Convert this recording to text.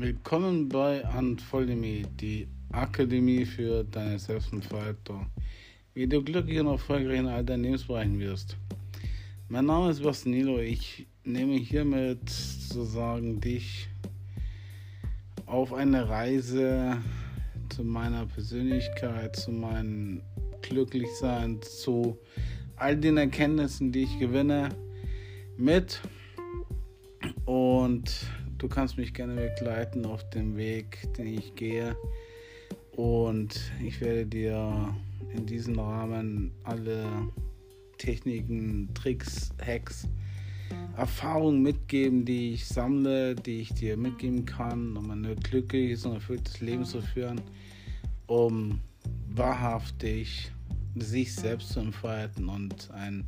Willkommen bei Unfoldemy, die Akademie für deine Selbstentfaltung. Wie du glücklich und erfolgreich in all deinen Lebensbereichen wirst. Mein Name ist Bastanilo. Ich nehme hiermit sozusagen dich auf eine Reise zu meiner Persönlichkeit, zu meinem Glücklichsein, zu all den Erkenntnissen, die ich gewinne, mit. Und Du kannst mich gerne begleiten auf dem Weg, den ich gehe. Und ich werde dir in diesem Rahmen alle Techniken, Tricks, Hacks, Erfahrungen mitgeben, die ich sammle, die ich dir mitgeben kann, um ein glückliches und erfülltes Leben zu führen, um wahrhaftig sich selbst zu entfalten und ein